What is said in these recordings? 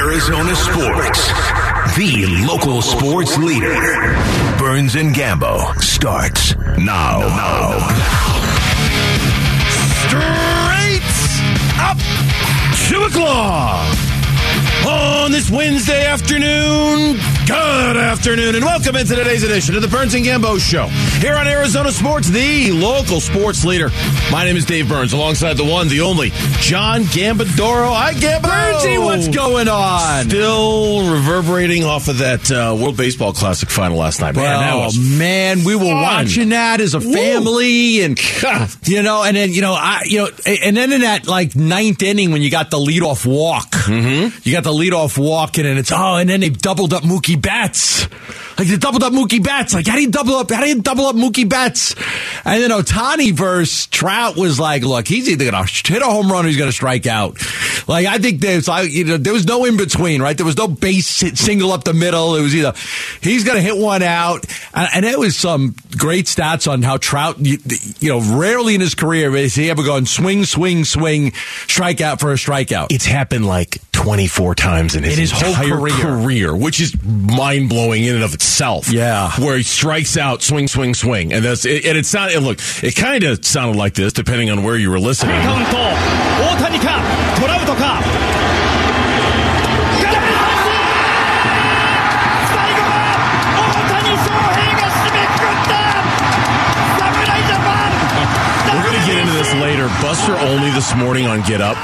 Arizona sports. The local sports leader. Burns and Gambo starts now. Straight up two o'clock on this Wednesday afternoon. Good afternoon, and welcome into today's edition of the Burns and Gambo Show here on Arizona Sports, the local sports leader. My name is Dave Burns, alongside the one, the only John Gambadoro. Hi, Gambadoro. Burnsy, what's going on? Still reverberating off of that uh, World Baseball Classic final last night. Man, oh man, we were fun. watching that as a family, and you know, and then you know, I you know, and then in that like ninth inning when you got the leadoff walk, mm-hmm. you got the leadoff walk, and it's oh, and then they doubled up Mookie Betts, like they doubled up Mookie Betts. Like how do you double up? How do you double up Mookie Betts? And then Ohtani versus Trout was like, look, he's either gonna hit a home run or he's gonna strike out. Like I think there's like you know there was no in between, right? There was no base hit single up the middle. It was either he's gonna hit one out, and, and it was some great stats on how Trout, you, you know, rarely in his career has he ever gone swing, swing, swing, strikeout for a strikeout. it's happened like 24 times in his, In his whole career. career, which is mind blowing in and of itself. Yeah, where he strikes out, swing, swing, swing, and that's it, and it's not. It, look, it kind of sounded like this, depending on where you were listening. later, Buster Olney this morning on Get Up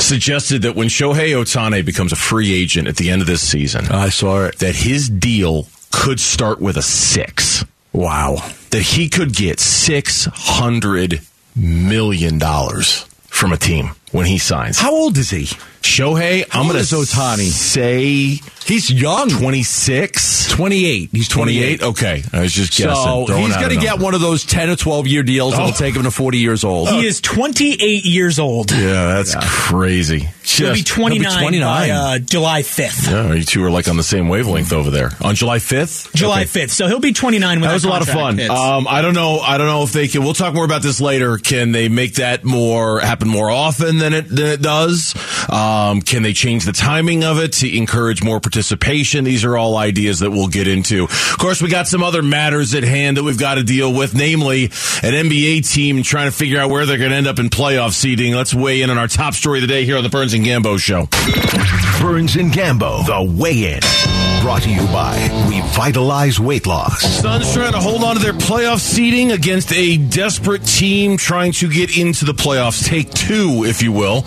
suggested that when Shohei Ohtani becomes a free agent at the end of this season, I saw it, that his deal could start with a six. Wow. that he could get six hundred million dollars from a team when he signs. How old is he? Shohei, I'm going to Ohtani? say He's young. twenty six. 28. He's 28. 28? Okay. I was just guessing. So throwing he's going to get one of those 10 or 12 year deals that'll take him to 40 years old. He is 28 years old. Yeah, that's crazy. He'll be 29, He'll be 29. by uh, July 5th. Yeah, you two are like on the same wavelength over there. On July 5th? July Okay. 5th. So he'll be 29 when That was a lot of fun. Um, I don't know. I don't know if they can. We'll talk more about this later. Can they make that more happen more often than it than it does? Um, Um, can they change the timing of it to encourage more participation? These are all ideas that we'll get into. Of course, we got some other matters at hand that we've got to deal with, namely an NBA team trying to figure out where they're going to end up in playoff seeding. Let's weigh in on our top story of the day here on the Burns and Gambo Show. Burns and Gambo, the weigh-in. Brought to you by Revitalize Weight Loss. Suns trying to hold on to their playoff seeding against a desperate team trying to get into the playoffs. Take two, if you will.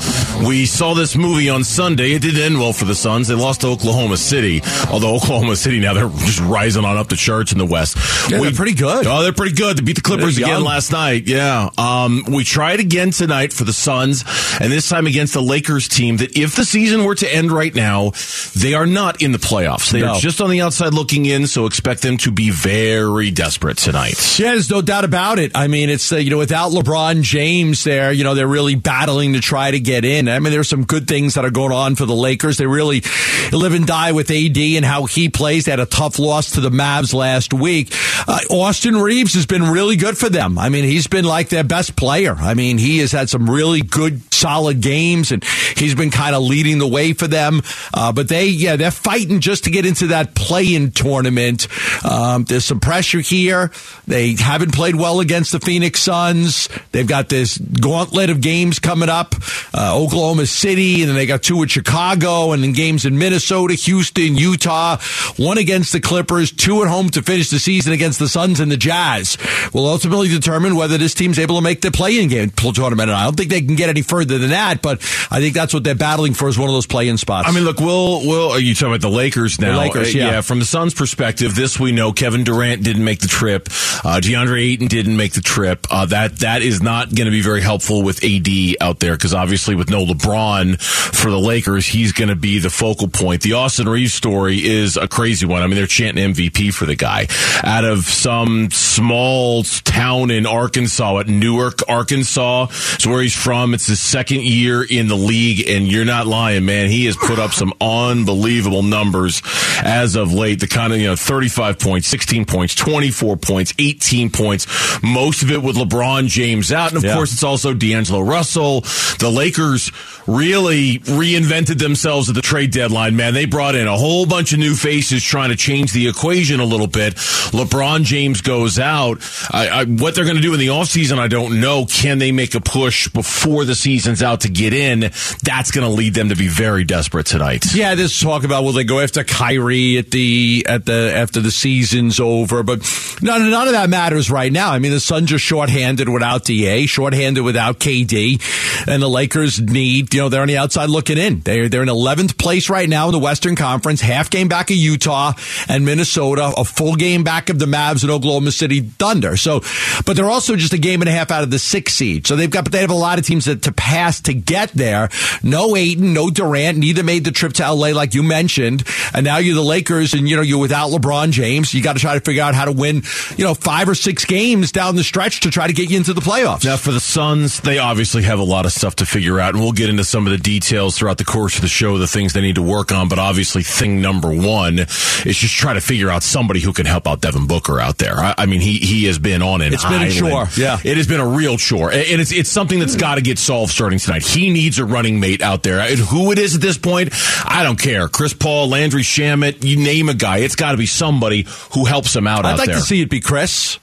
We saw this movie on Sunday. It didn't end well for the Suns. They lost to Oklahoma City. Although Oklahoma City now they're just rising on up the charts in the West. Yeah, they're pretty good. Oh, they're pretty good. They beat the Clippers They're again young. last night. Yeah. Um, we tried again tonight for the Suns, and this time against the Lakers team. That if the season were to end right now, they are not in the playoffs. They No. Just on the outside looking in. So expect them to be very desperate tonight. Yeah, there's no doubt about it. I mean, it's uh, you know without LeBron James there, you know they're really battling to try to get in. I mean, there's some good things that are going on for the Lakers. They really live and die with AD and how he plays. They had a tough loss to the Mavs last week. Uh, Austin Reaves has been really good for them. I mean, he's been like their best player. I mean, he has had some really good, solid games, and he's been kind of leading the way for them. Uh, but they, yeah, they're fighting just to get into that play-in tournament. Um, there's some pressure here. They haven't played well against the Phoenix Suns. They've got this gauntlet of games coming up. Uh, Oklahoma City, and then they got two at Chicago, and then games in Minnesota, Houston, Utah. One against the Clippers, two at home to finish the season against the Suns and the Jazz. Will ultimately determine whether this team's able to make the play-in game tournament. And I don't think they can get any further than that, but I think that's what they're battling for is one of those play-in spots. I mean, look, we'll, we'll, are you talking about the Lakers now? Lakers, Uh, yeah. From the Suns' perspective, this we know Kevin Durant didn't make the trip. Uh, DeAndre Ayton didn't make the trip. Uh, that, that is not going to be very helpful with AD out there because obviously with no LeBron for the Lakers, he's going to be the focal point. The Austin Reaves story is a crazy one. I mean, they're chanting MVP for the guy out of some small town in Arkansas at Newark, Arkansas. It's where he's from. It's his second year in the league, and you're not lying, man. He has put up some unbelievable numbers as of late. The kind of, you know, 35 points, 16 points, 24 points, 18 points. Most of it with LeBron James out. And of Yeah. course, it's also D'Angelo Russell. The Lakers really reinvented themselves at the trade deadline, man. They brought in a whole bunch of new faces trying to change the equation a little bit. LeBron James goes out. I, I, what they're going to do in the offseason, I don't know. Can they make a push before the season's out to get in? That's going to lead them to be very desperate tonight. Yeah, this talk about will they go after Kyrie at the at the after the season's over, but none none of that matters right now. I mean, the Suns are shorthanded without Da, shorthanded without KD, and the Lakers need you know they're on the outside looking in. They're they're in 11th place right now in the Western Conference, half game back of Utah and Minnesota, a full game back of the Mavs and Oklahoma City Thunder. So, but they're also just a game and a half out of the sixth seed. So they've got but they have a lot of teams that to pass to get there. No Ayton, no Durant, neither made the trip to LA like you mentioned. And now you're the Lakers and you know you're without LeBron James. You got to try to figure out how to win, you know, five or six games down the stretch to try to get you into the playoffs. Now, for the Suns, they obviously have a lot of stuff to figure out, and we'll get into some of the details throughout the course of the show, the things they need to work on. But obviously, thing number one is just try to figure out somebody who can help out Devin Booker out there. I, I mean, he he has been on an It's been a chore, yeah. It has been a real chore, and it's it's something that's got to get solved starting tonight. He needs a running mate out there. And who it is at this point, I don't care. Chris Paul, Landry Shamet, you name a guy. It's got to be somebody who helps him out I'd out like there. to see it be Chris.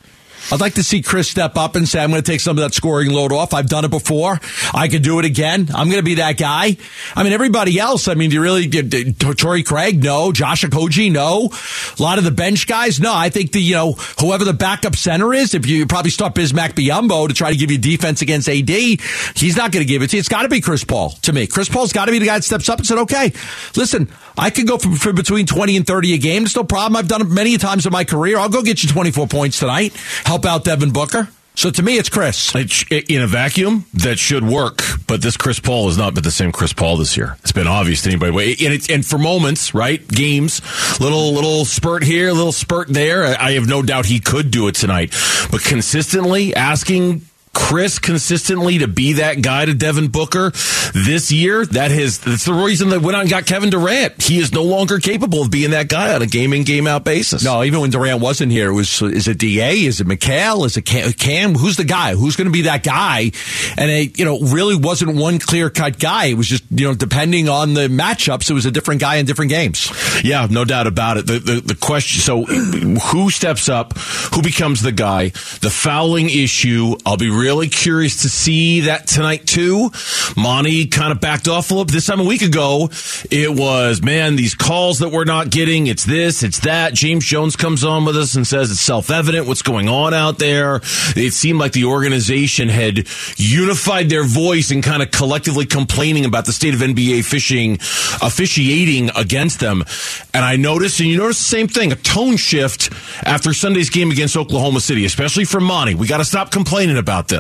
I'd like to see Chris step up and say, I'm going to take some of that scoring load off. I've done it before. I can do it again. I'm going to be that guy. I mean, everybody else, I mean, do you really, did, Torrey Craig? No. Josh Okogie? No. A lot of the bench guys? No. I think the, you know, whoever the backup center is, if you probably start Bismack Biyombo to try to give you defense against AD, he's not going to give it to you. It's got to be Chris Paul to me. Chris Paul's got to be the guy that steps up and said, okay, listen, I could go from between 20 and 30 a game. It's no problem. I've done it many times in my career. I'll go get you 24 points tonight. Help out Devin Booker. So to me, it's Chris. In a vacuum, that should work. But this Chris Paul has not been the same Chris Paul this year. It's been obvious to anybody. And, and for moments, right? Games, little little spurt here, little spurt there. I have no doubt he could do it tonight. But consistently asking Chris consistently to be that guy to Devin Booker this year, that has that's the reason they went out and got Kevin Durant. He is no longer capable of being that guy on a game in game out basis. No, even when Durant wasn't here, it was is it Da? Is it Mikal? Is it Cam? Cam? Who's the guy? Who's going to be that guy? And it, you know, really wasn't one clear cut guy. It was just you know, depending on the matchups, it was a different guy in different games. Yeah, no doubt about it. The, the the question. So, who steps up? Who becomes the guy? The fouling issue. I'll be really curious to see that tonight too. Monty kind of backed off a little. This time a week ago, it was man these calls that we're not getting. It's this. It's that. James Jones comes on with us and says it's self evident what's going on out there. It seemed like the organization had unified their voice and kind of collectively complaining about the state of NBA fishing officiating against them. And I noticed, and you notice the same thing, a tone shift after Sunday's game against Oklahoma City, especially from Monty. We got to stop complaining about this.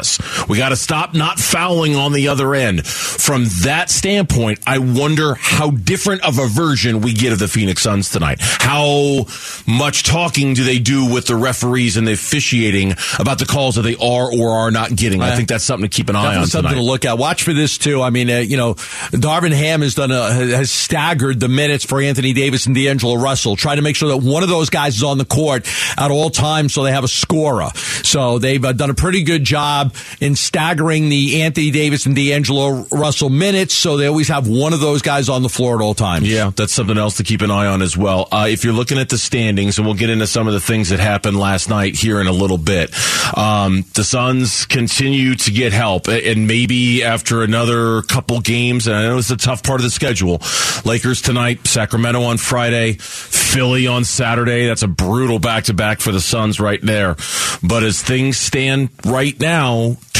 We got to stop not fouling on the other end. From that standpoint, I wonder how different of a version we get of the Phoenix Suns tonight. How much talking do they do with the referees and the officiating about the calls that they are or are not getting? I think that's something to keep an eye Definitely on something tonight. to look at. Watch for this too. I mean, uh, you know, Darvin Ham has done a, has staggered the minutes for Anthony Davis and D'Angelo Russell, trying to make sure that one of those guys is on the court at all times, so they have a scorer. So they've uh, done a pretty good job in staggering the Anthony Davis and D'Angelo Russell minutes, so they always have one of those guys on the floor at all times. Yeah, that's something else to keep an eye on as well. Uh, if you're looking at the standings, and we'll get into some of the things that happened last night here in a little bit, um, the Suns continue to get help, and maybe after another couple games, and I know it's a tough part of the schedule. Lakers tonight, Sacramento on Friday, Philly on Saturday. That's a brutal back to back for the Suns right there. But as things stand right now,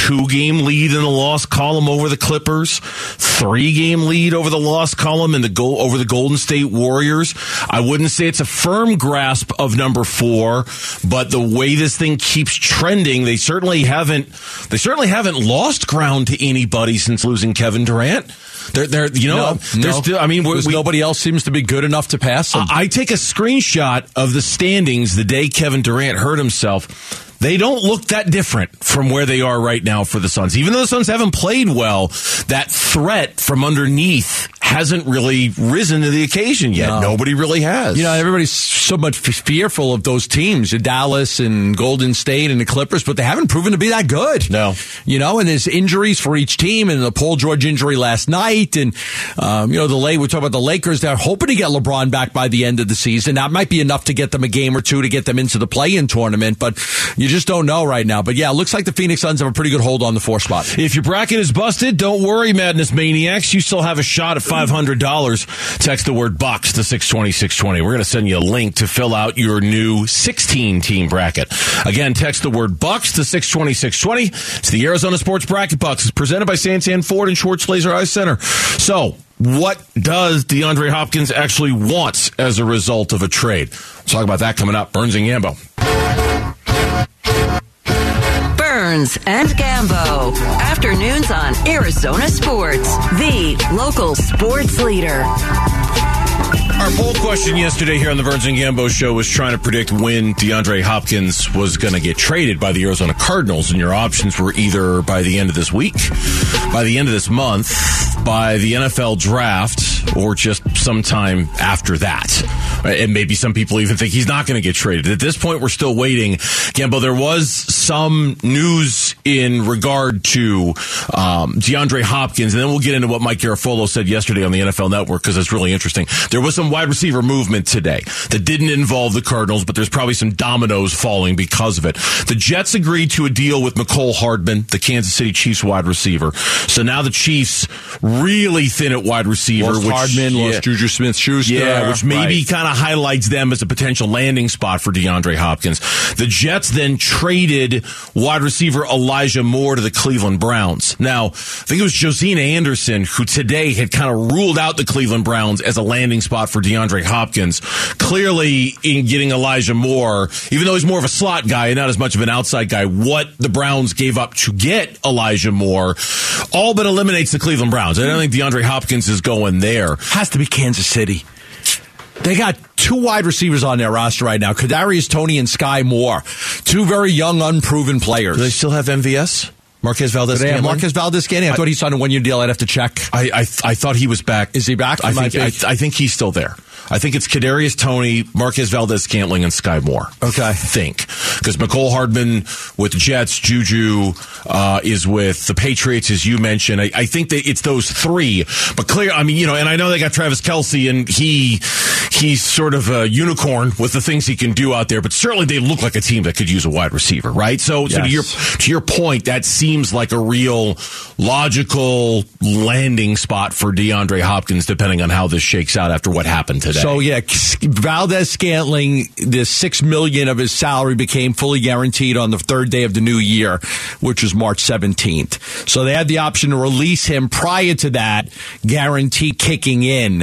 two game lead in the loss column over the Clippers, three game lead over the loss column in the goal over the Golden State Warriors. I wouldn't say it's a firm grasp of number four, but the way this thing keeps trending, they certainly haven't they certainly haven't lost ground to anybody since losing Kevin Durant. They're, they're you know, they're no. still. I mean, we, we- nobody else seems to be good enough to pass them. I take a screenshot of the standings the day Kevin Durant hurt himself. They don't look that different from where they are right now for the Suns. Even though the Suns haven't played well, that threat from underneath hasn't really risen to the occasion yet. No. Nobody really has. You know, everybody's so much fearful of those teams, Dallas and Golden State and the Clippers, but they haven't proven to be that good. No. You know, and there's injuries for each team, and the Paul George injury last night, and um, you know the late. We talk about the Lakers; they're hoping to get LeBron back by the end of the season. That might be enough to get them a game or two to get them into the play-in tournament, but you just don't know right now. But yeah, it looks like the Phoenix Suns have a pretty good hold on the four spot. If your bracket is busted, don't worry, Madness Maniacs. You still have a shot at $500. Text the word box to 620 620. We're going to send you a link to fill out your new 16 team bracket. Again, text the word bucks to 620 620. It's the Arizona Sports Bracket Bucks. It's presented by Santan Ford and Schwartz Laser Eye Center. So, what does DeAndre Hopkins actually want as a result of a trade? We'll talk about that coming up. Burns and Gambo. Burns and Gambo. Afternoons on Arizona Sports, the local sports leader. Our poll question yesterday here on the Burns and Gambo show was trying to predict when DeAndre Hopkins was going to get traded by the Arizona Cardinals, and your options were either by the end of this week, by the end of this month, by the NFL draft, or just sometime after that. And maybe some people even think he's not going to get traded. At this point, we're still waiting. Gambo, there was some news in regard to um, DeAndre Hopkins, and then we'll get into what Mike Garafolo said yesterday on the NFL Network because it's really interesting. There was some wide receiver movement today that didn't involve the Cardinals, but there's probably some dominoes falling because of it. The Jets agreed to a deal with Mecole Hardman, the Kansas City Chiefs wide receiver. So now the Chiefs really thin at wide receiver. Lost which, Hardman, yeah, lost Juju Smith-Schuster. yeah, which maybe Right. kind of highlights them as a potential landing spot for DeAndre Hopkins. The Jets then traded wide receiver Elijah Moore to the Cleveland Browns. Now, I think it was Josina Anderson who today had kind of ruled out the Cleveland Browns as a landing spot for DeAndre Hopkins. Clearly, in getting Elijah Moore, even though he's more of a slot guy and not as much of an outside guy, what the Browns gave up to get Elijah Moore all but eliminates the Cleveland Browns. I don't think DeAndre Hopkins is going there. has to be Kansas City. They got two wide receivers on their roster right now: Kadarius Toney and Skyy Moore, two very young, unproven players. Do they still have MVS? Marquez Valdes. Scantling? Marcus Valdes Scantling? I, I, thought he signed a one-year deal. I'd have to check. I, I I thought he was back. Is he back? I think. I, I think he's still there. I think it's Kadarius Toney, Marquez Valdes Scantling, and Skyy Moore. Okay. I think because Mecole Hardman with Jets, Juju uh, is with the Patriots, as you mentioned. I, I think that it's those three. But clear, I mean, you know, and I know they got Travis Kelce, and he he's sort of a unicorn with the things he can do out there. But certainly they look like a team that could use a wide receiver, right? So, so to your to your point, that seems like a real logical landing spot for DeAndre Hopkins, depending on how this shakes out after what happened today. So yeah, Valdes Scantling, the six million of his salary became fully guaranteed on the third day of the new year, which was March seventeenth. So they had the option to release him prior to that guarantee kicking in,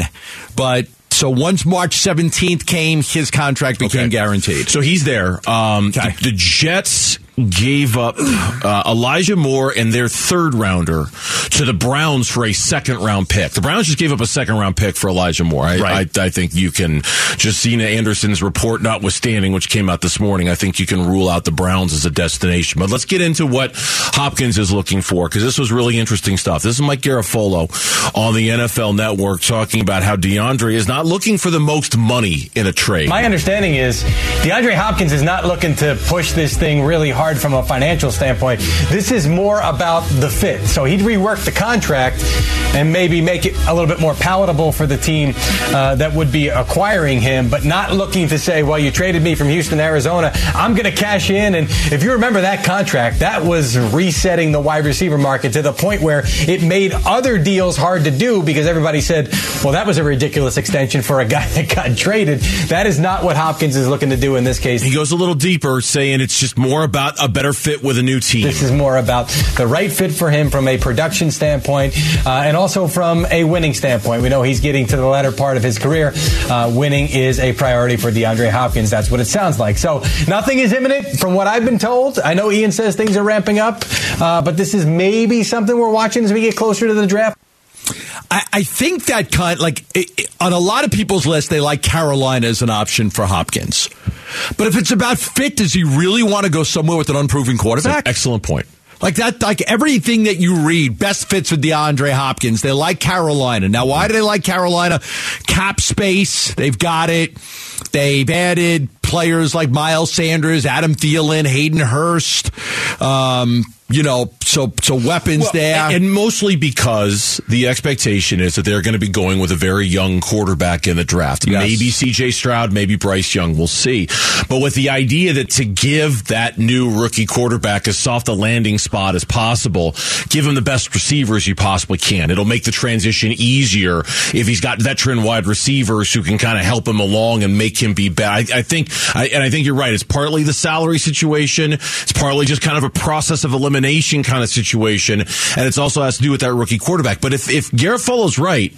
but. So once March 17th came, his contract became Okay. guaranteed. So he's there. Um, Okay. the, the Jets gave up uh, Elijah Moore and their third rounder to the Browns for a second round pick. The Browns just gave up a second round pick for Elijah Moore. I, Right. I, I think you can, Josina Anderson's report notwithstanding, which came out this morning, I think you can rule out the Browns as a destination. But let's get into what Hopkins is looking for because this was really interesting stuff. This is Mike Garafolo on the NFL Network talking about how DeAndre is not looking for the most money in a trade. My understanding is DeAndre Hopkins is not looking to push this thing really hard from a financial standpoint. This is more about the fit. So he'd rework the contract and maybe make it a little bit more palatable for the team uh, that would be acquiring him, but not looking to say, well, you traded me from Houston, Arizona. I'm going to cash in. And if you remember that contract, that was resetting the wide receiver market to the point where it made other deals hard to do because everybody said, well, that was a ridiculous extension for a guy that got traded. That is not what Hopkins is looking to do in this case. He goes a little deeper, saying it's just more about a better fit with a new team. This is more about the right fit for him from a production standpoint uh, and also from a winning standpoint. We know he's getting to the latter part of his career. Uh, winning is a priority for DeAndre Hopkins. That's what it sounds like. So nothing is imminent from what I've been told. I know Ian says things are ramping up, uh, but this is maybe something we're watching as we get closer to the draft. I, I think that kind like it, it- on a lot of people's list, they like Carolina as an option for Hopkins. But if it's about fit, does he really want to go somewhere with an unproven quarterback? Excellent point. Like that, like everything that you read, best fits with DeAndre Hopkins. They like Carolina. Now, why do they like Carolina? Cap space, they've got it. They've added players like Miles Sanders, Adam Thielen, Hayden Hurst. Um, you know, so so weapons Well, there. And mostly because the expectation is that they're going to be going with a very young quarterback in the draft. Yes. Maybe CJ Stroud, maybe Bryce Young, we'll see. But with the idea that to give that new rookie quarterback as soft a landing spot as possible, give him the best receivers you possibly can. It'll make the transition easier if he's got veteran wide receivers who can kind of help him along and make him be bad. I, I think, I, and I think you're right. It's partly the salary situation. It's partly just kind of a process of elimination kind of situation. And it's also has to do with that rookie quarterback. But if, if Garafolo's right,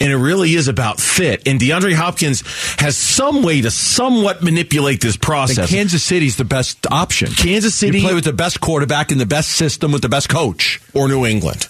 and it really is about fit, and DeAndre Hopkins has some way to somewhat manipulate this process. Kansas City's the best option. Kansas City- you play with the best quarterback in the best system with the best coach. or New England.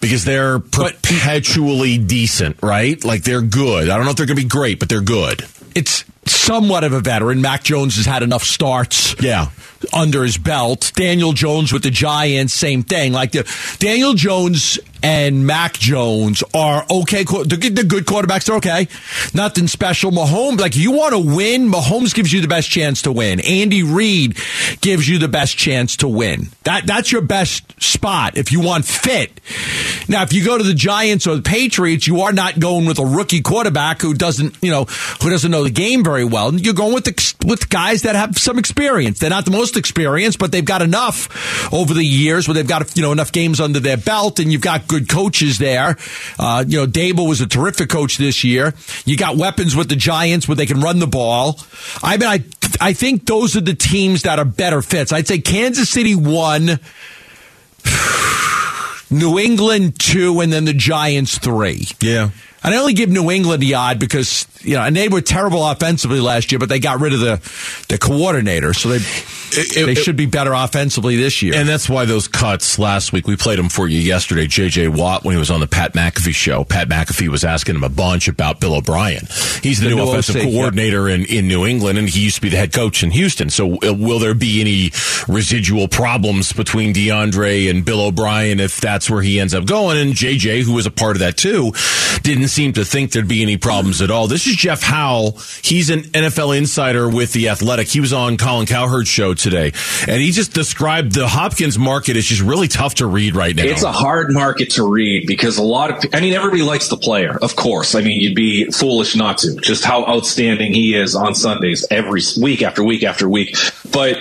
Because they're perpetually decent, right? Like they're good. I don't know if they're going to be great, but they're good. It's somewhat of a veteran. Mac Jones has had enough starts. Yeah. Under his belt. Daniel Jones with the Giants, same thing. Like the Daniel Jones and Mac Jones are okay. The good, quarterbacks. They're okay. Nothing special. Mahomes, like you want to win, Mahomes gives you the best chance to win. Andy Reid gives you the best chance to win. That that's your best spot if you want fit. Now, if you go to the Giants or the Patriots, you are not going with a rookie quarterback who doesn't, you know, who doesn't know the game very well. You're going with the, with guys that have some experience. They're not the most experienced, but they've got enough over the years where they've got you know enough games under their belt, and you've got good coaches there. Uh, you know, Daboll was a terrific coach this year. You got weapons with the Giants where they can run the ball. I mean, I I think those are the teams that are better fits. I'd say Kansas City one. New England two, and then the Giants three. Yeah. And I only give New England the odd because you know, and they were terrible offensively last year, but they got rid of the the coordinator, so they it- they it- should be better offensively this year. And that's why those cuts last week, we played them for you yesterday. JJ Watt, when he was on the Pat McAfee show, Pat McAfee was asking him a bunch about Bill O'Brien. He's the, The new new offensive OC, yep. coordinator in, in New England, and he used to be the head coach in Houston. So uh, will there be any residual problems between DeAndre and Bill O'Brien if that's where he ends up going? And JJ, who was a part of that too, didn't seem to think there'd be any problems at all. This is Jeff Howe. He's an NFL insider with The Athletic. He was on Colin Cowherd's show today, and he just described the Hopkins market as just really tough to read right now. It's a hard market to read because a lot of, I mean, everybody likes the player, of course. I mean, you'd be foolish not to. Just how outstanding he is on Sundays every week after week after week. But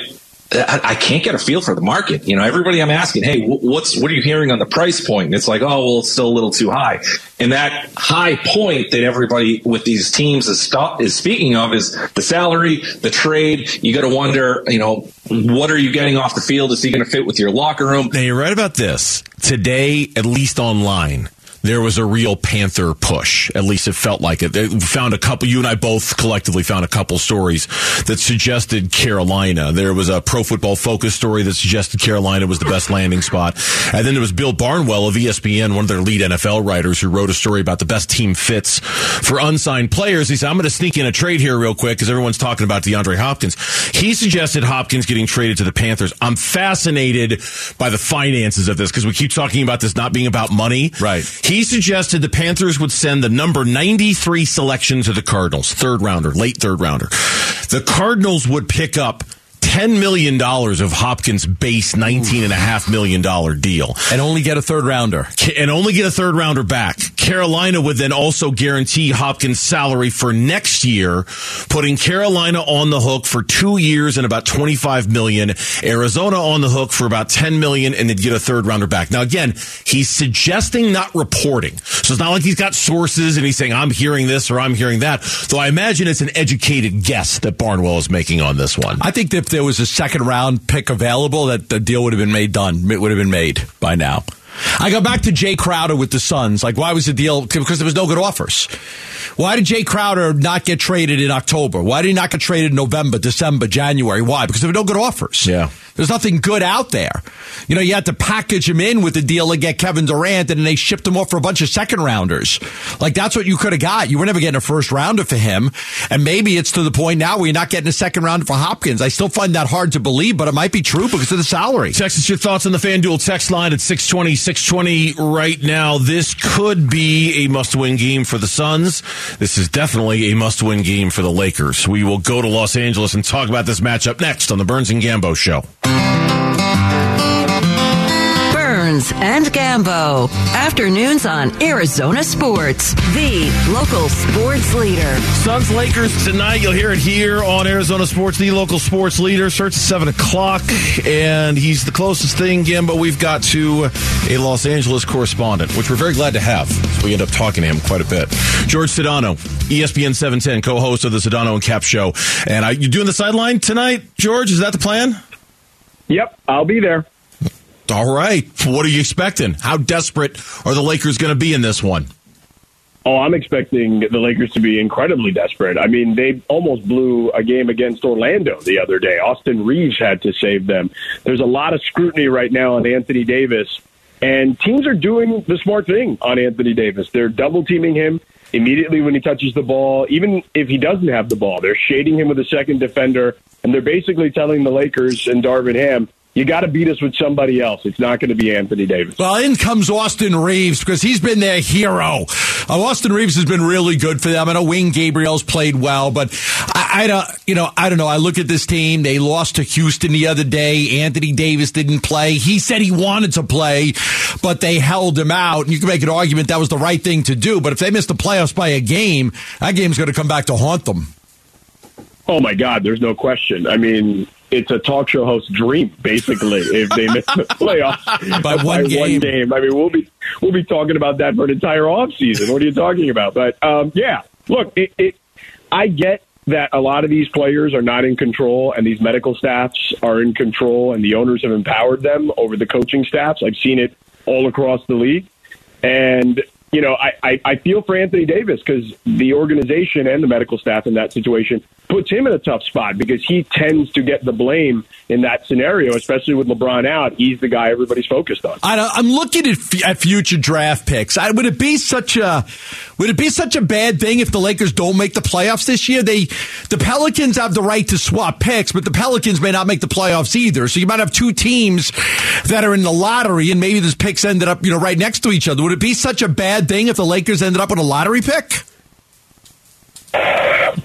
I can't get a feel for the market. You know, everybody I'm asking, hey, what's what are you hearing on the price point? And it's like, oh, well, it's still a little too high. And that high point that everybody with these teams is stop, is speaking of is the salary, the trade. You got to wonder, you know, what are you getting off the field? Is he going to fit with your locker room? Now you're right about this. Today, at least online, there was a real Panther push. At least it felt like it. They found a couple. You and I both collectively found a couple stories that suggested Carolina. There was a Pro Football Focus story that suggested Carolina was the best landing spot, and then there was Bill Barnwell of ESPN, one of their lead NFL writers, who wrote a story about the best team fits for unsigned players. He said, "I'm going to sneak in a trade here real quick because everyone's talking about DeAndre Hopkins." He suggested Hopkins getting traded to the Panthers. I'm fascinated by the finances of this because we keep talking about this not being about money. Right. He suggested the Panthers would send the number 93 selection to the Cardinals, third rounder, late third rounder. The Cardinals would pick up $10 million of Hopkins' base $19.5 million deal and only get a third rounder. And only get a third rounder back. Carolina would then also guarantee Hopkins' salary for next year, putting Carolina on the hook for two years and about 25 million. Arizona on the hook for about 10 million and then get a third rounder back. Now again, he's suggesting not reporting. So it's not like he's got sources and he's saying, I'm hearing this or I'm hearing that. Though I imagine it's an educated guess that Barnwell is making on this one. I think that if there was a second round pick available, that the deal would have been made done. It would have been made by now. I go back to Jay Crowder with the Suns. Like, why was the deal? Because there was no good offers. Why did Jay Crowder not get traded in October? Why did he not get traded in November, December, January? Why? Because there were no good offers. Yeah. There's nothing good out there. You know, you had to package him in with the deal to get Kevin Durant, and then they shipped him off for a bunch of second rounders. Like that's what you could have got. You were never getting a first rounder for him, and maybe it's to the point now where you're not getting a second rounder for Hopkins. I still find that hard to believe, but it might be true because of the salary. Text us your thoughts on the FanDuel text line at 620, 620 right now. This could be a must win game for the Suns. This is definitely a must win game for the Lakers. We will go to Los Angeles and talk about this matchup next on the Burns and Gambo Show. Burns and Gambo. Afternoons on Arizona Sports, the local sports leader. Suns Lakers tonight. You'll hear it here on Arizona Sports, the local sports leader. Starts at 7 o'clock, and he's the closest thing, Gambo, we've got to a Los Angeles correspondent, which we're very glad to have. We end up talking to him quite a bit. George Sedano, ESPN 710, co host of the Sedano and Cap Show. And I, you doing the sideline tonight, George? Is that the plan? Yep, I'll be there. All right. What are you expecting? How desperate are the Lakers going to be in this one? Oh, I'm expecting the Lakers to be incredibly desperate. I mean, they almost blew a game against Orlando the other day. Austin Reaves had to save them. There's a lot of scrutiny right now on Anthony Davis, and teams are doing the smart thing on Anthony Davis. They're double teaming him immediately when he touches the ball, even if he doesn't have the ball. They're shading him with a second defender, and they're basically telling the Lakers and Darvin Ham, you got to beat us with somebody else. It's not going to be Anthony Davis. Well, in comes Austin Reaves because he's been their hero. Uh, Austin Reaves has been really good for them. I know Wenyen Gabriel's played well, but I, I don't, you know, I don't know. I look at this team. They lost to Houston the other day. Anthony Davis didn't play. He said he wanted to play, but they held him out. And you can make an argument that was the right thing to do. But if they miss the playoffs by a game, that game's going to come back to haunt them. Oh my God, there's no question. I mean, it's a talk show host's dream, basically, if they miss the playoffs By one game. game. I mean, we'll be we'll be talking about that for an entire off season. What are you talking about? But um, yeah, look, it, it, I get that a lot of these players are not in control, and these medical staffs are in control, and the owners have empowered them over the coaching staffs. I've seen it all across the league, and you know, I, I, I feel for Anthony Davis because the organization and the medical staff in that situation puts him in a tough spot because he tends to get the blame in that scenario, especially with LeBron out. He's the guy everybody's focused on. I, I'm looking at, f- at future draft picks. I, would it be such a would it be such a bad thing if the Lakers don't make the playoffs this year? They the Pelicans have the right to swap picks, but the Pelicans may not make the playoffs either. So you might have two teams that are in the lottery, and maybe those picks ended up you know right next to each other. Would it be such a bad thing if the Lakers ended up with a lottery pick?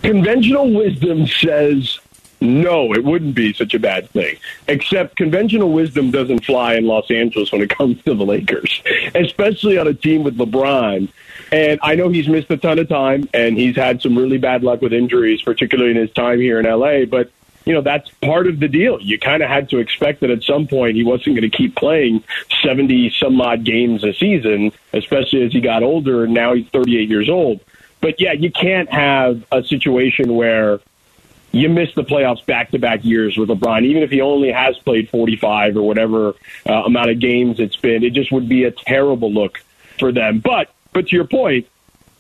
Conventional wisdom says no, it wouldn't be such a bad thing. Except conventional wisdom doesn't fly in Los Angeles when it comes to the Lakers, especially on a team with LeBron. And I know he's missed a ton of time and he's had some really bad luck with injuries, particularly in his time here in LA, but you know, that's part of the deal. You kind of had to expect that at some point he wasn't going to keep playing 70 some odd games a season, especially as he got older and now he's 38 years old. But yeah, you can't have a situation where you miss the playoffs back to back years with LeBron, even if he only has played 45 or whatever uh, amount of games it's been. It just would be a terrible look for them. But but to your point,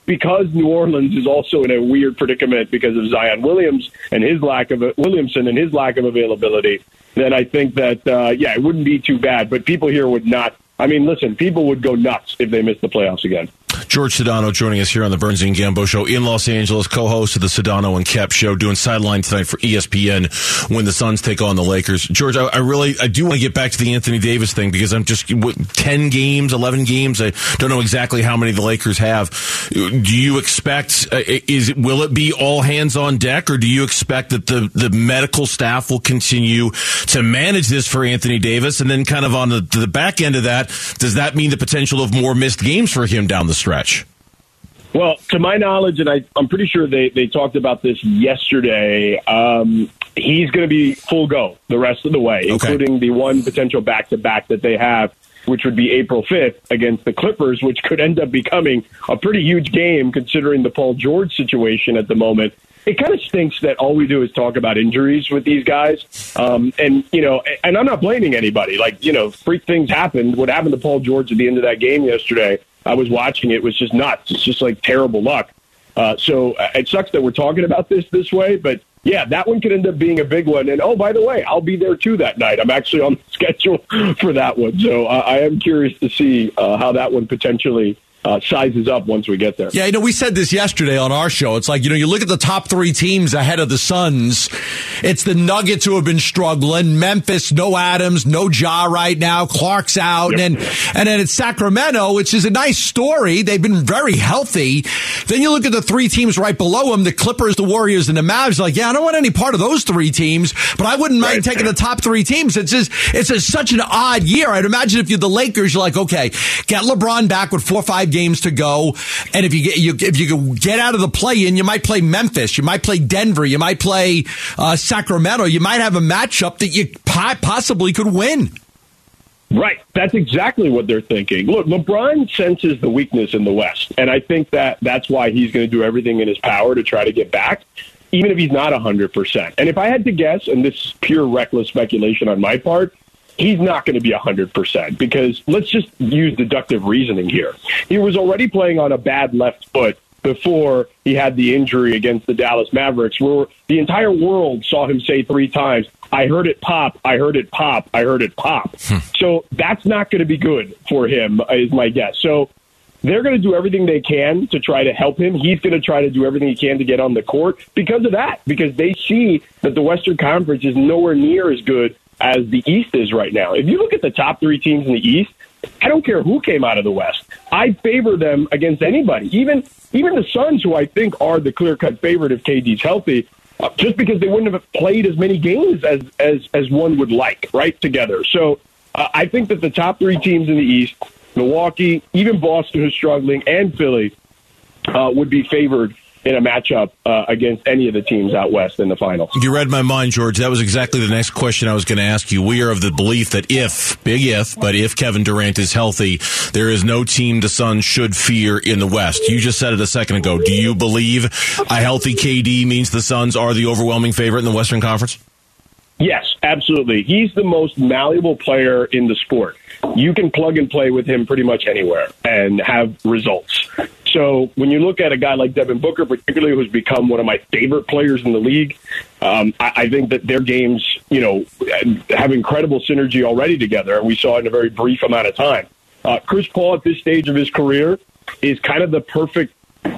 because New Orleans is also in a weird predicament because of Zion Williams and his lack of Williamson and his lack of availability, then I think that uh, yeah, it wouldn't be too bad. But people here would not. I mean, listen, people would go nuts if they missed the playoffs again. George Sedano joining us here on the Burns and Gambo Show in Los Angeles, co-host of the Sedano and Cap Show, doing sideline tonight for ESPN when the Suns take on the Lakers. George, I, I really, I do want to get back to the Anthony Davis thing because I'm just what, ten games, eleven games. I don't know exactly how many the Lakers have. Do you expect uh, is will it be all hands on deck, or do you expect that the the medical staff will continue to manage this for Anthony Davis, and then kind of on the, the back end of that, does that mean the potential of more missed games for him down the stretch? Well, to my knowledge, and I, I'm pretty sure they, they talked about this yesterday, um, he's going to be full go the rest of the way, including the one potential back to back that they have, which would be April 5th against the Clippers, which could end up becoming a pretty huge game considering the Paul George situation at the moment. It kind of stinks that all we do is talk about injuries with these guys. Um, and, you know, and I'm not blaming anybody. Like, you know, freak things happened. What happened to Paul George at the end of that game yesterday? I was watching it was just nuts. It's just like terrible luck. Uh, so uh, it sucks that we're talking about this this way, but yeah, that one could end up being a big one. And oh, by the way, I'll be there too that night. I'm actually on the schedule for that one, so uh, I am curious to see uh, how that one potentially uh, sizes up once we get there. Yeah, you know, we said this yesterday on our show. It's like, you know, you look at the top three teams ahead of the Suns. It's the Nuggets who have been struggling. Memphis, no Adams, no Ja right now. Clark's out. Yep. And, and then it's Sacramento, which is a nice story. They've been very healthy. Then you look at the three teams right below them, the Clippers, the Warriors, and the Mavs. Like, yeah, I don't want any part of those three teams, but I wouldn't mind right. taking the top three teams. It's just, it's a, such an odd year. I'd imagine if you're the Lakers, you're like, okay, get LeBron back with four or five games to go. And if you get, you, if you get out of the play in, you might play Memphis, you might play Denver, you might play uh, Sacramento. You might have a matchup that you possibly could win. Right. That's exactly what they're thinking. Look, LeBron senses the weakness in the West, and I think that that's why he's going to do everything in his power to try to get back, even if he's not 100%. And if I had to guess, and this is pure reckless speculation on my part, he's not going to be 100% because let's just use deductive reasoning here. He was already playing on a bad left foot before he had the injury against the Dallas Mavericks, where the entire world saw him say three times, I heard it pop, I heard it pop, I heard it pop. Hmm. So that's not going to be good for him, is my guess. So they're going to do everything they can to try to help him. He's going to try to do everything he can to get on the court because of that, because they see that the Western Conference is nowhere near as good as the East is right now. If you look at the top three teams in the East, I don't care who came out of the West. I favor them against anybody, even even the Suns, who I think are the clear cut favorite if KD's healthy, uh, just because they wouldn't have played as many games as as as one would like, right? Together, so uh, I think that the top three teams in the East, Milwaukee, even Boston, who's struggling, and Philly, uh, would be favored in a matchup uh, against any of the teams out west in the finals. You read my mind, George. That was exactly the next question I was going to ask you. We are of the belief that if, big if, but if Kevin Durant is healthy, there is no team the Suns should fear in the West. You just said it a second ago. Do you believe a healthy KD means the Suns are the overwhelming favorite in the Western Conference? Yes, absolutely. He's the most malleable player in the sport. You can plug and play with him pretty much anywhere and have results. So when you look at a guy like Devin Booker, particularly who's become one of my favorite players in the league, um, I, I think that their games, you know, have incredible synergy already together, and we saw it in a very brief amount of time. Uh, Chris Paul at this stage of his career is kind of the perfect.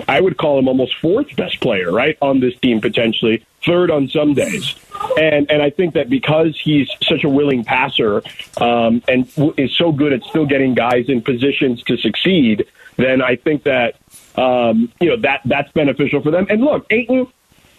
I would call him almost fourth best player, right, on this team potentially, third on some days. And and I think that because he's such a willing passer um, and w- is so good at still getting guys in positions to succeed, then I think that um, you know that that's beneficial for them. And look, Ayton.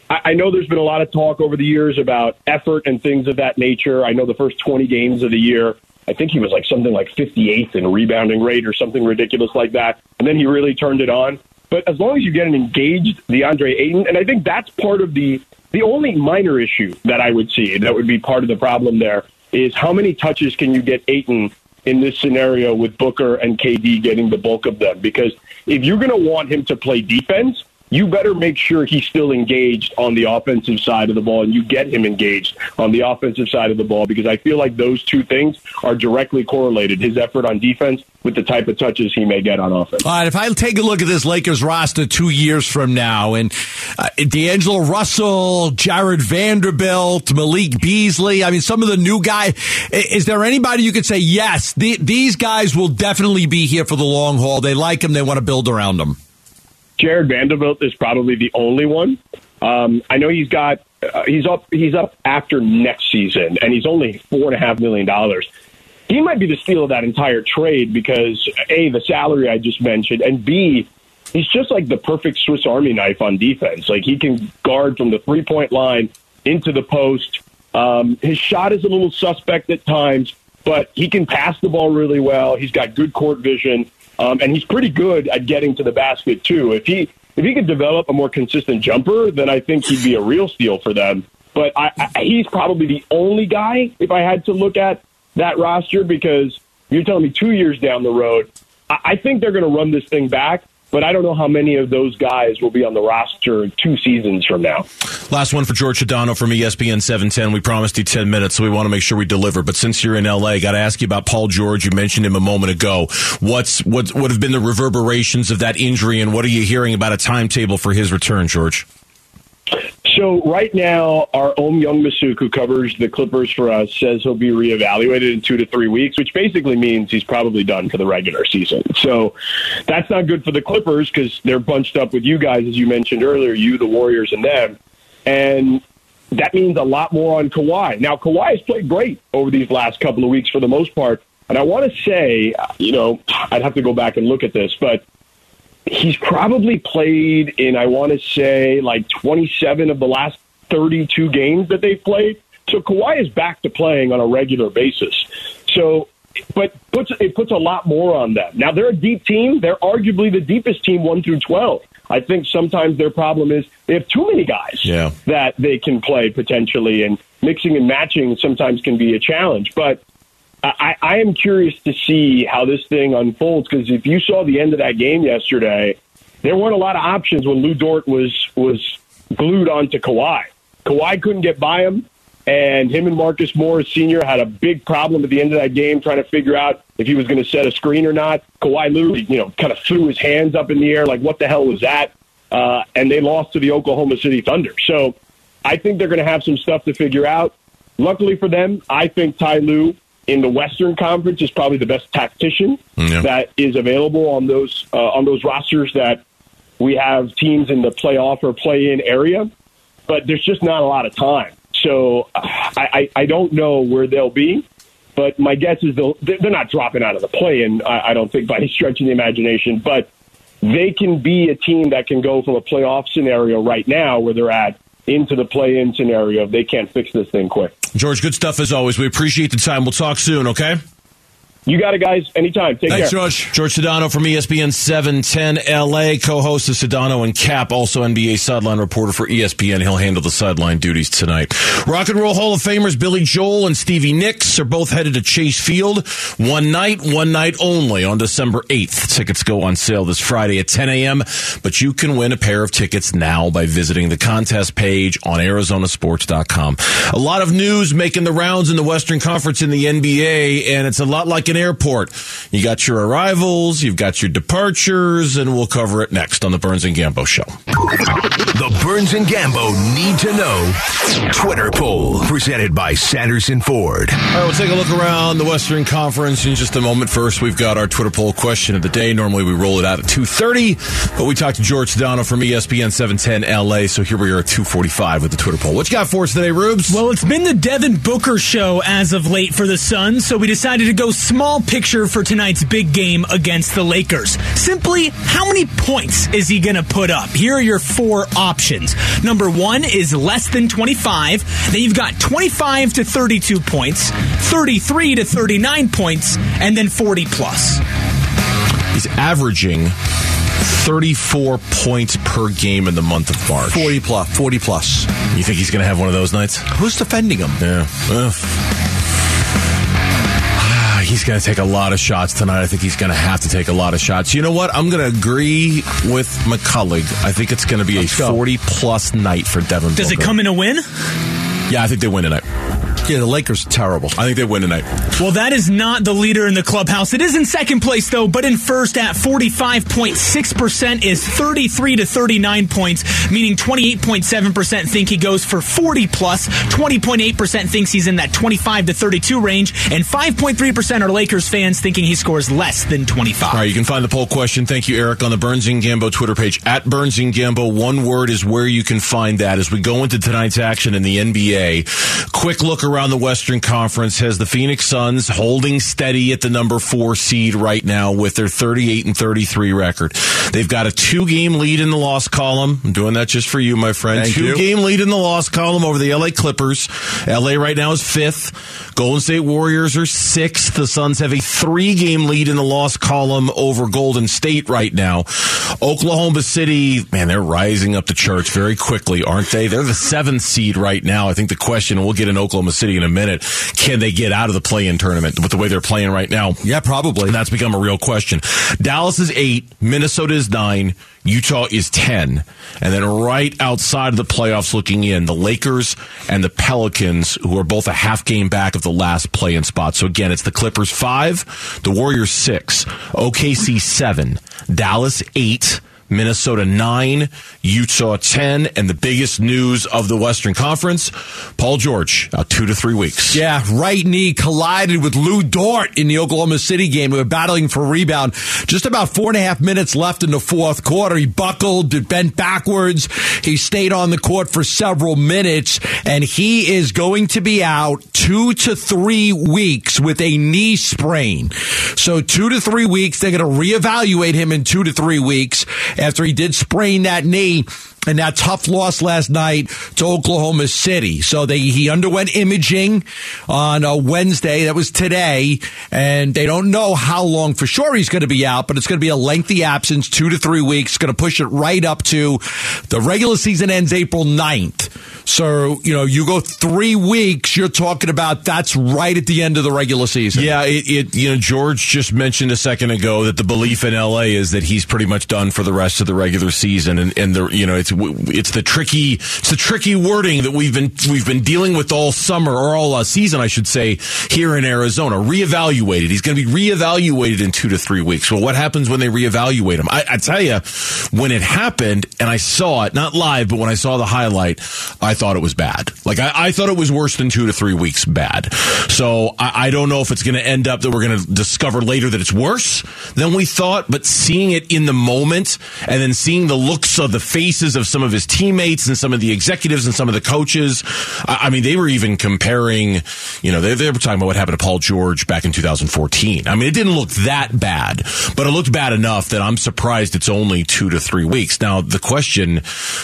I, I know there's been a lot of talk over the years about effort and things of that nature. I know the first 20 games of the year, I think he was like something like 58th in rebounding rate or something ridiculous like that. And then he really turned it on. But as long as you get an engaged DeAndre Ayton, and I think that's part of the the only minor issue that I would see that would be part of the problem there is how many touches can you get Ayton in this scenario with Booker and KD getting the bulk of them? Because if you're going to want him to play defense, you better make sure he's still engaged on the offensive side of the ball and you get him engaged on the offensive side of the ball because I feel like those two things are directly correlated his effort on defense with the type of touches he may get on offense. All right, if I take a look at this Lakers roster two years from now and uh, D'Angelo Russell, Jarred Vanderbilt, Malik Beasley, I mean, some of the new guys, is there anybody you could say, yes, the, these guys will definitely be here for the long haul? They like them, they want to build around them. Jarred Vanderbilt is probably the only one. Um, I know he's got uh, he's up he's up after next season, and he's only four and a half million dollars. He might be the steal of that entire trade because a the salary I just mentioned, and b he's just like the perfect Swiss Army knife on defense. Like he can guard from the three point line into the post. Um, his shot is a little suspect at times, but he can pass the ball really well. He's got good court vision. Um, and he's pretty good at getting to the basket too. If he if he could develop a more consistent jumper, then I think he'd be a real steal for them. But I, I, he's probably the only guy if I had to look at that roster because you're telling me two years down the road, I, I think they're going to run this thing back. But I don't know how many of those guys will be on the roster two seasons from now. Last one for George Sedano from ESPN 710. We promised you 10 minutes, so we want to make sure we deliver. But since you're in LA, got to ask you about Paul George. You mentioned him a moment ago. What's what what have been the reverberations of that injury, and what are you hearing about a timetable for his return, George? So right now, our Ohm Youngmisuk, who covers the Clippers for us, says he'll be reevaluated in two to three weeks, which basically means he's probably done for the regular season. So that's not good for the Clippers because they're bunched up with you guys, as you mentioned earlier, you, the Warriors, and them. And that means a lot more on Kawhi. Now, Kawhi has played great over these last couple of weeks for the most part. And I want to say, you know, I'd have to go back and look at this, but he's probably played in, I want to say, like 27 of the last 32 games that they've played. So Kawhi is back to playing on a regular basis. So, but puts it puts a lot more on them. Now they're a deep team. They're arguably the deepest team, one through 12. I think sometimes their problem is they have too many guys Yeah. that they can play potentially, and mixing and matching sometimes can be a challenge. But I, I am curious to see how this thing unfolds because if you saw the end of that game yesterday, there weren't a lot of options when Lu Dort was was glued onto Kawhi. Kawhi couldn't get by him, and him and Marcus Morris Sr. had a big problem at the end of that game trying to figure out if he was going to set a screen or not. Kawhi literally, you know, kind of threw his hands up in the air like, "What the hell was that?" Uh, and they lost to the Oklahoma City Thunder. So I think they're going to have some stuff to figure out. Luckily for them, I think Ty Lue in the Western Conference is probably the best tactician Yeah. that is available on those uh, on those rosters that we have teams in the playoff or play in area. But there's just not a lot of time, so I, I, I don't know where they'll be. But my guess is they'll they're not dropping out of the play, and I, I don't think by any stretch of the imagination. But they can be a team that can go from a playoff scenario right now where they're at into the play-in scenario if they can't fix this thing quick. George, good stuff as always. We appreciate the time. We'll talk soon, okay? You got it, guys. Anytime. Take Thanks, care. George. George Sedano from ESPN 710 LA, co-host of Sedano and Kap, also NBA sideline reporter for ESPN. He'll handle the sideline duties tonight. Rock and Roll Hall of Famers Billy Joel and Stevie Nicks are both headed to Chase Field. One night, one night only on December 8th. Tickets go on sale this Friday at 10 a.m., but you can win a pair of tickets now by visiting the contest page on arizonasports.com. A lot of news making the rounds in the Western Conference in the NBA, and it's a lot like an airport. You got your arrivals, you've got your departures, and we'll cover it next on the Burns and Gambo Show. The Burns and Gambo need to know Twitter poll presented by Sanderson Ford. All right, we'll take a look around the Western Conference in just a moment. First, we've got our Twitter poll question of the day. Normally, we roll it out at 2.30, but we talked to George Sedano from ESPN 710 LA, so here we are at 2.45 with the Twitter poll. What you got for us today, Rubes? Well, it's been the Devin Booker show as of late for the Suns, so we decided to go small picture for tonight's big game against the Lakers. Simply, how many points is he going to put up? Here are your four options. Number one is less than 25. Then you've got 25 to 32 points, 33 to 39 points, and then 40 plus. He's averaging 34 points per game in the month of March. 40 plus. 40 plus. You think he's going to have one of those nights? Who's defending him? Yeah. Well, ah, he's going to take a lot of shots tonight. I think he's going to have to take a lot of shots. You know what? I'm going to agree with McCullough. I think it's going to be a 40 plus night for Devin Does it come in a win? Yeah, I think they win tonight. Yeah, the Lakers are terrible. I think they win tonight. Well, that is not the leader in the clubhouse. It is in second place, though, but in first at 45.6% is 33 to 39 points, meaning 28.7% think he goes for 40 plus, 20.8% thinks he's in that 25 to 32 range, and 5.3% are Lakers fans thinking he scores less than 25. All right, you can find the poll question. Thank you, Eric, on the Burns and Gambo Twitter page at Burns and Gambo. One word is where you can find that. As we go into tonight's action in the NBA, quick look around the Western Conference has the Phoenix Suns holding steady at the number four seed right now with their 38 and 33 record. They've got a two game lead in the loss column. I'm doing that just for you, my friend. Thank two you. game lead in the loss column over the LA Clippers. LA right now is fifth. Golden State Warriors are sixth. The Suns have a three game lead in the loss column over Golden State right now. Oklahoma City, man, they're rising up the charts very quickly, aren't they? They're the seventh seed right now. I think the question, we'll get in Oklahoma City City in a minute. Can they get out of the play-in tournament with the way they're playing right now? Yeah, probably. And that's become a real question. Dallas is eight, Minnesota is nine, Utah is 10. And then right outside of the playoffs looking in, the Lakers and the Pelicans, who are both a half game back of the last play in spot. So again, it's the Clippers five, the Warriors six, OKC seven, Dallas eight, Minnesota 9, Utah 10, and the biggest news of the Western Conference, Paul George out two to three weeks. Yeah, right knee collided with Lu Dort in the Oklahoma City game. We were battling for rebound. Just about four and a half minutes left in the fourth quarter. He buckled, bent backwards. He stayed on the court for several minutes, and he is going to be out two to three weeks with a knee sprain. So two to three weeks. They're going to reevaluate him in two to three weeks after he did sprain that knee and that tough loss last night to Oklahoma City. So they he underwent imaging on a Wednesday. That was today, and they don't know how long for sure he's going to be out, but it's going to be a lengthy absence, two to three weeks. Going to push it right up to the regular season ends April 9th. So you know you go three weeks. You're talking about that's right at the end of the regular season. Yeah, it, it you know George just mentioned a second ago that the belief in LA is that he's pretty much done for the rest of the regular season, and and the you know it's it's the tricky it's the tricky wording that we've been we've been dealing with all summer or all uh, season, I should say, here in Arizona. Reevaluated. He's going to be reevaluated in two to three weeks. Well, what happens when they reevaluate him? I, I tell you, when it happened and I saw it, not live, but when I saw the highlight, I thought it was bad. Like I, I thought it was worse than two to three weeks bad. So I, I don't know if it's going to end up that we're going to discover later that it's worse than we thought. But seeing it in the moment and then seeing the looks of the faces of some of his teammates and some of the executives and some of the coaches, I, I mean, they were even comparing. You know, they, they were talking about what happened to Paul George back in 2014. I mean, it didn't look that bad, but it looked bad enough that I'm surprised it's only two to three weeks. Now the question,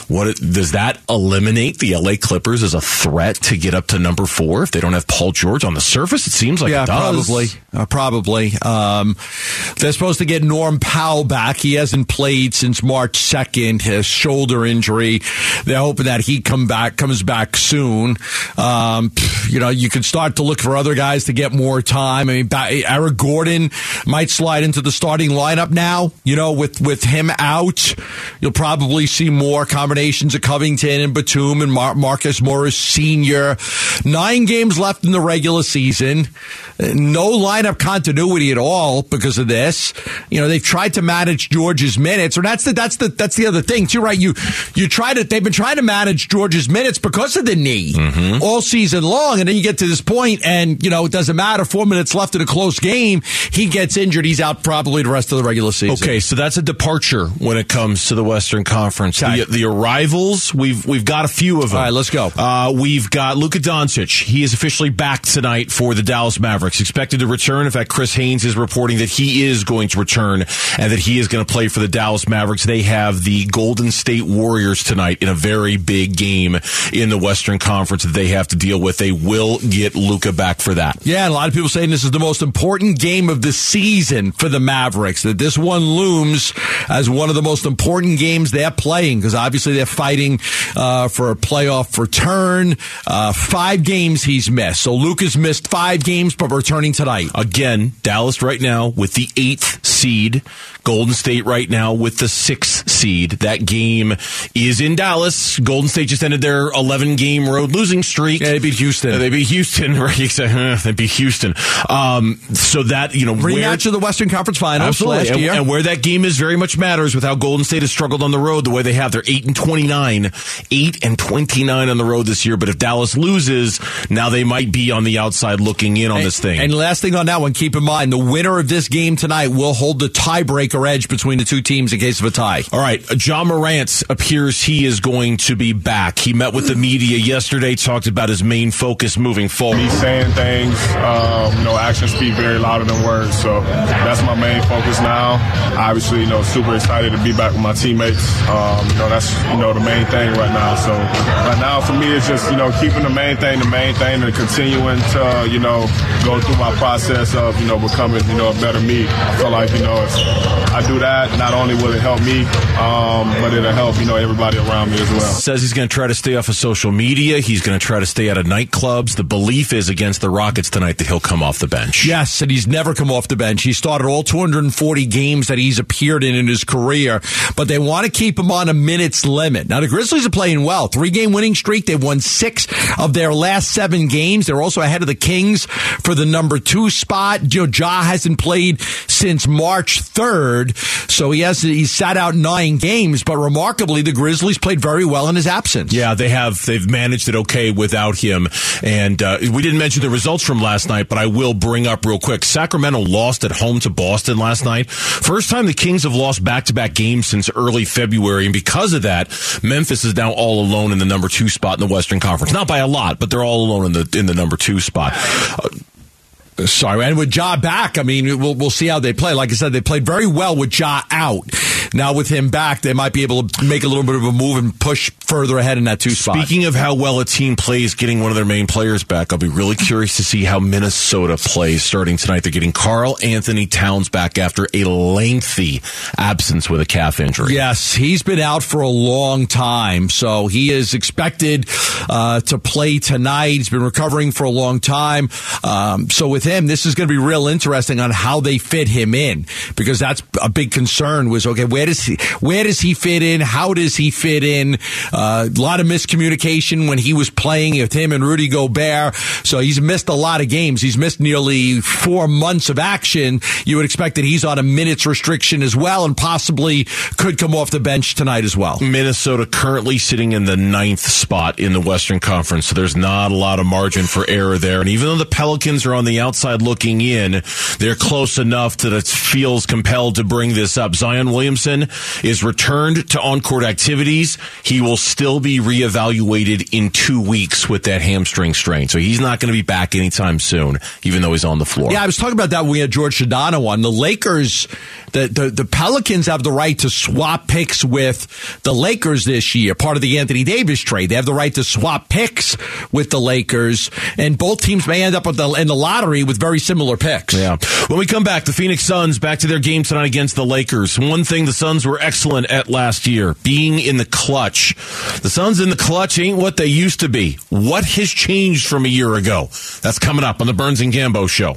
what does that eliminate the LA Clippers as a threat to get up to number four if they don't have Paul George on the surface? It seems like yeah, it does. probably, uh, probably. Um, they're supposed to get Norm Powell back. He hasn't played since March second. His shoulder injury. They're hoping that he come back, comes back soon. Um, you know, you can start to look for other guys to get more time. I mean, Eric Gordon might slide into the starting lineup now. You know, with with him out, you'll probably see more combinations of Covington and Batum and Mar- Marcus Morris Senior. Nine games left in the regular season. No lineup continuity at all because of this. You know, they've tried to manage George's minutes, or that's the that's the that's the other thing too, right? You you try to they've been trying to manage George's minutes because of the knee Mm-hmm. all season long, and then you get to this point, and you know it doesn't matter. Four minutes left in a close game, he gets injured. He's out probably the rest of the regular season. Okay, so that's a departure when it comes to the Western Conference. The, the arrivals, we've we've got a few of them. All right, let's go. Uh, we've got Luka Doncic. He is officially back tonight for the Dallas Mavericks. Expected to return. In fact, Chris Haynes is reporting that he is going to return and that he is going to play for the Dallas Mavericks. They have the Golden State Warriors tonight in a very big game in the Western Conference that they have to deal with. They will get Luka back for that. Yeah, and a lot of people saying this is the most important game of the season for the Mavericks. That this one looms as one of the most important games they're playing because obviously they're fighting uh, for a playoff return. Uh, five games he's missed, so Luka's missed five games, but returning tonight. Again, Dallas right now with the eighth seed. Golden State right now with the sixth seed. That game is in Dallas. Golden State just ended their 11 game road losing streak. Yeah, they beat Houston. Uh, they beat Houston, right? Exactly. They beat Houston. Um, so that, you know, where, Rematch of the Western Conference Finals Absolutely. last And, year. and where that game is very much matters with how Golden State has struggled on the road the way they have. They're 8 and 29. 8 and 29 on the road this year. But if Dallas loses, now they might be on the outside looking in on this thing. And last thing on that one, keep in mind the winner of this game tonight will hold the tiebreaker edge between the two teams in case of a tie. All right, Ja Morant appears he is going to be back. He met with the media yesterday, talked about his main focus moving forward. Me saying things, um, you know, actions speak very louder than words. So that's my main focus now. Obviously, you know, super excited to be back with my teammates. Um, you know, that's you know the main thing right now. So right now for me, it's just you know keeping the main thing the main thing and continuing to you know go through my process of you know becoming you know a better me. I feel like you know if I do that, not only will it help me, um, but it'll help you know everybody around me as well. Says he's going to try to stay off of social media. He's going to try to stay out of nightclubs. The belief is against the Rockets tonight that he'll come off the bench. Yes, and he's never come off the bench. He started all 240 games that he's appeared in in his career, but they want to keep him on a minutes limit. Now the Grizzlies are playing well. Three game winning streak. They've won six of their last seven games. They're also ahead of the Kings for the number two spot. Know, Ja hasn't played since March 3rd, so he has he sat out nine games. But remarkably, the Grizzlies played very well in his absence. Yeah, they have. They've managed it okay without him. And uh, we didn't mention the results from last night, but I will bring up real quick. Sacramento lost at home to Boston last night. First time the Kings have lost back to back games since early February, and because of that, Memphis is now all alone in the number two spot in the Western Conference. Not by a lot, but they're all alone in the in the number two spot. Uh, Sorry, and with Ja back, I mean, we'll, we'll see how they play. Like I said, they played very well with Ja out. Now with him back, they might be able to make a little bit of a move and push further ahead in that two spot. Speaking of how well a team plays, getting one of their main players back, I'll be really curious to see how Minnesota plays starting tonight. They're getting Karl-Anthony Towns back after a lengthy absence with a calf injury. Yes, he's been out for a long time, so he is expected uh, to play tonight. He's been recovering for a long time. Um, so with him, this is going to be real interesting on how they fit him in because that's a big concern. Was okay, where does he where does he fit in? How does he fit in? Uh, a lot of miscommunication when he was playing with him and Rudy Gobert. So he's missed a lot of games. He's missed nearly four months of action. You would expect that he's on a minutes restriction as well, and possibly could come off the bench tonight as well. Minnesota currently sitting in the ninth spot in the Western Conference, so there's not a lot of margin for error there. And even though the Pelicans are on the outside looking in, they're close enough that it feels compelled to bring this up. Zion Williamson is returned to on-court activities. He will still be reevaluated in two weeks with that hamstring strain, so he's not going to be back anytime soon, even though he's on the floor. Yeah, I was talking about that when we had George Sedano on. The Lakers, the, the, the Pelicans have the right to swap picks with the Lakers this year, part of the Anthony Davis trade. They have the right to swap picks with the Lakers, and both teams may end up the, in the lottery with very similar picks. Yeah. When we come back, the Phoenix Suns back to their game tonight against the Lakers. One thing the Suns were excellent at last year, being in the clutch. The Suns in the clutch ain't what they used to be. What has changed from a year ago? That's coming up on the Burns and Gambo show.